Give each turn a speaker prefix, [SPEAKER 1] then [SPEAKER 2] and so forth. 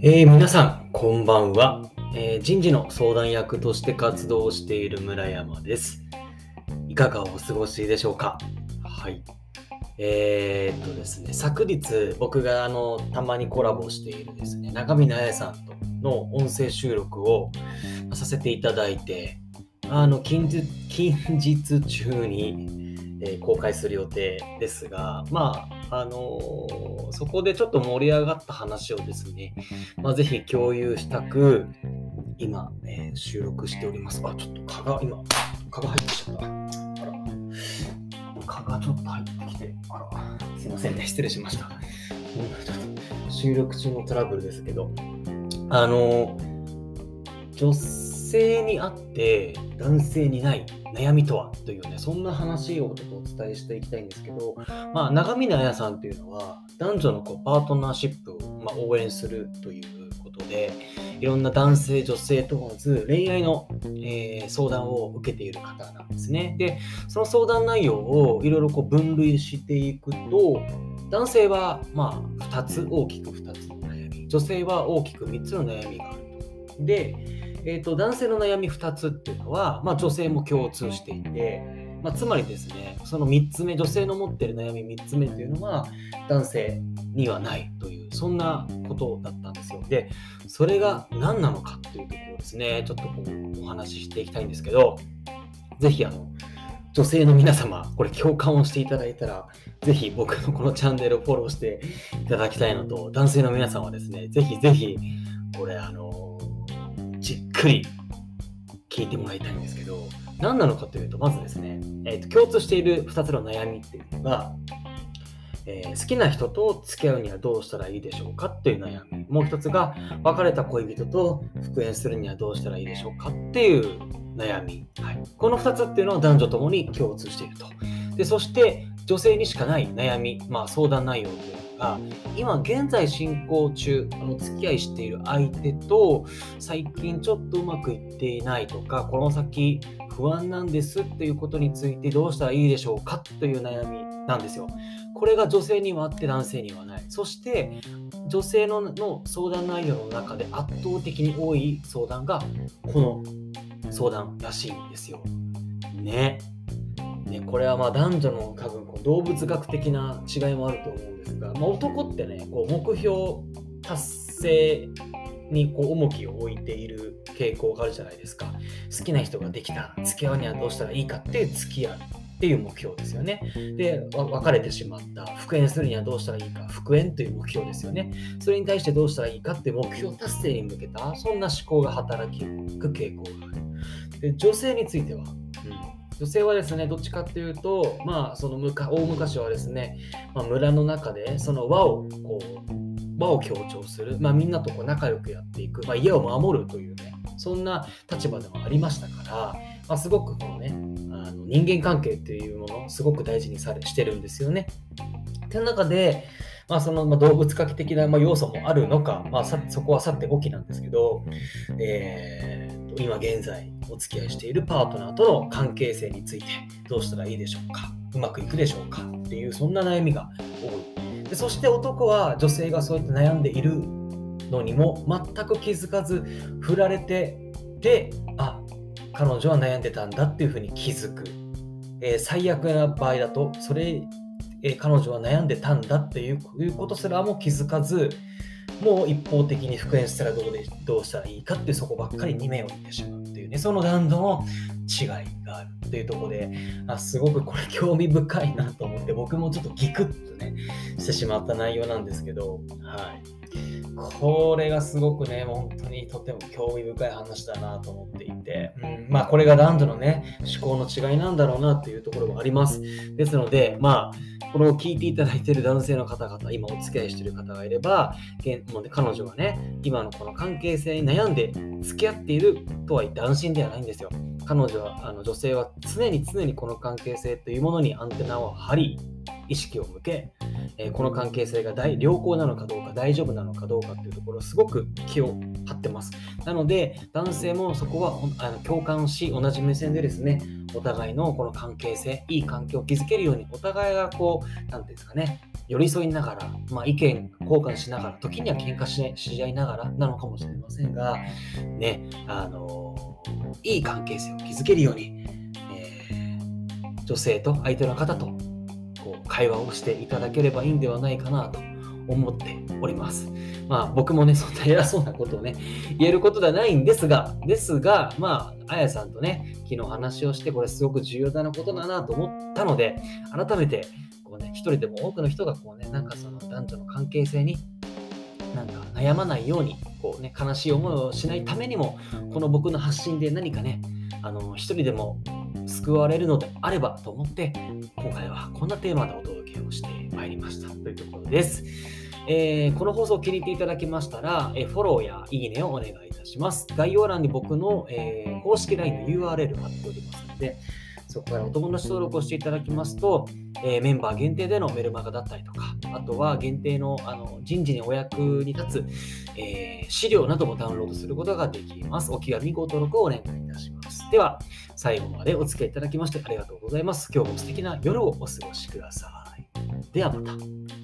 [SPEAKER 1] えー、皆さん、こんばんは、えー、人事の相談役として活動している村山です。いかがお過ごしでしょうか？はい。えー、っとですね、昨日僕があのたまにコラボしているですね、中見奈也さんとの音声収録をさせていただいて、あの近日近日中にえー、公開する予定ですが、まあ、あのー、そこでちょっと盛り上がった話をですね、まあ、ぜひ共有したく、今、えー、収録しております。あ、ちょっと蚊が、今、蚊が入ってきちゃった。あら、蚊がちょっと入ってきて、あら、すいませんね、失礼しました。ちょっと収録中のトラブルですけど、あの女性性にあって男性にない悩みとはというね、そんな話をちょっとお伝えしていきたいんですけど、まあ、長見彩さんっていうのは、男女のこうパートナーシップを、ま、応援するということで、いろんな男性、女性問わず恋愛の、えー、相談を受けている方なんですね。で、その相談内容をいろいろこう分類していくと、男性はまあ2つ、大きく2つの悩み、女性は大きく3つの悩みがあると。で、えーと、男性の悩み2つっていうのは、まあ、女性も共通していて、まあ、つまりですねその3つ目女性の持ってる悩み3つ目というのは男性にはないというそんなことだったんですよ。でそれが何なのかというところですねちょっとこうお話ししていきたいんですけど是非あの女性の皆様、これ共感をしていただいたら、ぜひ僕のこのチャンネルをフォローしていただきたいのと、男性の皆さんはですね、ぜひぜひ、これあの、じっくり聞いてもらいたいんですけど、何なのかというと、まずですね、えーと、共通している2つの悩みっていうのが、えー、好きな人と付き合うにはどうしたらいいでしょうかっていう悩み。もう一つが、別れた恋人と復縁するにはどうしたらいいでしょうかっていう悩み。はい、この2つっていうのは男女ともに共通していると。でそして、女性にしかない悩み、まあ、相談内容というが今現在進行中お付き合いしている相手と最近ちょっとうまくいっていないとかこの先不安なんですっていうことについてどうしたらいいでしょうかという悩みなんですよ。これが女性にはあって男性にはない。そして女性のの相談内容の中で圧倒的に多い相談がこの相談らしいんですよ。ね。ね、これはまあ男女の多分こう動物学的な違いもあると思うんですが、まあ、男ってねこう目標達成にこう重きを置いている傾向があるじゃないですか好きな人ができた付き合うにはどうしたらいいかって付き合うっていう目標ですよね。で、別れてしまった。復縁するにはどうしたらいいか。復縁という目標ですよね。それに対してどうしたらいいかって目標達成に向けた、そんな思考が働く傾向がある。で、女性については、女性はですね、どっちかっていうと、まあ、その大昔はですね、まあ、村の中でその和をこう和を強調する、まあ、みんなとこう仲良くやっていく、まあ、家を守るというね、そんな立場でもありましたから、まあ、すごくこのね、あの人間関係っていうものをすごく大事にされしてるんですよね。って中で、まあ、その、ま、動物学的な、ま、要素もあるのか、まあ、さそこはさておきなんですけど、えー、今現在お付き合いしているパートナーとの関係性についてどうしたらいいでしょうか？うまくいくでしょうか？っていうそんな悩みが多い。でそして男は女性がそうやって悩んでいるのにも全く気づかず振られてであ彼女は悩んでたんだっていうふうに気づく、えー、最悪な場合だとそれえー、彼女は悩んでたんだっていうことすらも気づかずもう一方的に復縁したらどうでどうしたらいいかってそこばっかりに目を見てしまうっていうねその男女の違いがあるっていうところであすごくこれ興味深いなと思って僕もちょっとギクッとねしてしまった内容なんですけどはいこれがすごくね、本当にとても興味深い話だなと思っていて、うん、まあこれが男女のね、思考の違いなんだろうなというところもあります。ですので、まあ、この聞いていただいている男性の方々、今お付き合いしている方がいれば、もうね、彼女はね、今のこの関係性に悩んで付き合っているとは言って安心ではないんですよ。彼女は、あの女性は常に常にこの関係性というものにアンテナを張り、意識を向け、えー、この関係性が大良好なのかどうか、大丈夫なのかどうかっていうところ、すごく気を張ってます。なので、男性もそこはあの共感し、同じ目線でですね、お互いのこの関係性、いい関係を築けるように、お互いがこう、なんていうんですかね、寄り添いながら、まあ、意見交換しながら、時には喧嘩しし合いながらなのかもしれませんが、ね、あの、いい関係性を築けるように、え、女性と相手の方と会話をしていただければいいんではないかなと思っております。まあ僕もね、そんな偉そうなことをね、言えることではないんですが、ですが、まあ、あやさんとね、昨日話をして、これすごく重要なことだなと思ったので、改めて、こうね、一人でも多くの人がこうね、なんかその男女の関係性になんか悩まないようにこう、ね、悲しい思いをしないためにもこの僕の発信で何かねあの一人でも救われるのであればと思って今回はこんなテーマでお届けをしてまいりましたというところです。えー、この放送を気に入っていただけましたら、え、フォローやいいねをお願いいたします。概要欄に僕の、えー、公式 LINE の URL 貼っておりますので、そこからお友達登録をしていただきますと、えー、メンバー限定でのメルマガだったりとか、あとは限定のあの人事にお役に立つ、えー、資料などもダウンロードすることができます。お気軽にご登録をお願いいたします。では、最後までお付き合いいただきましてありがとうございます。今日も素敵な夜をお過ごしください。ではまた。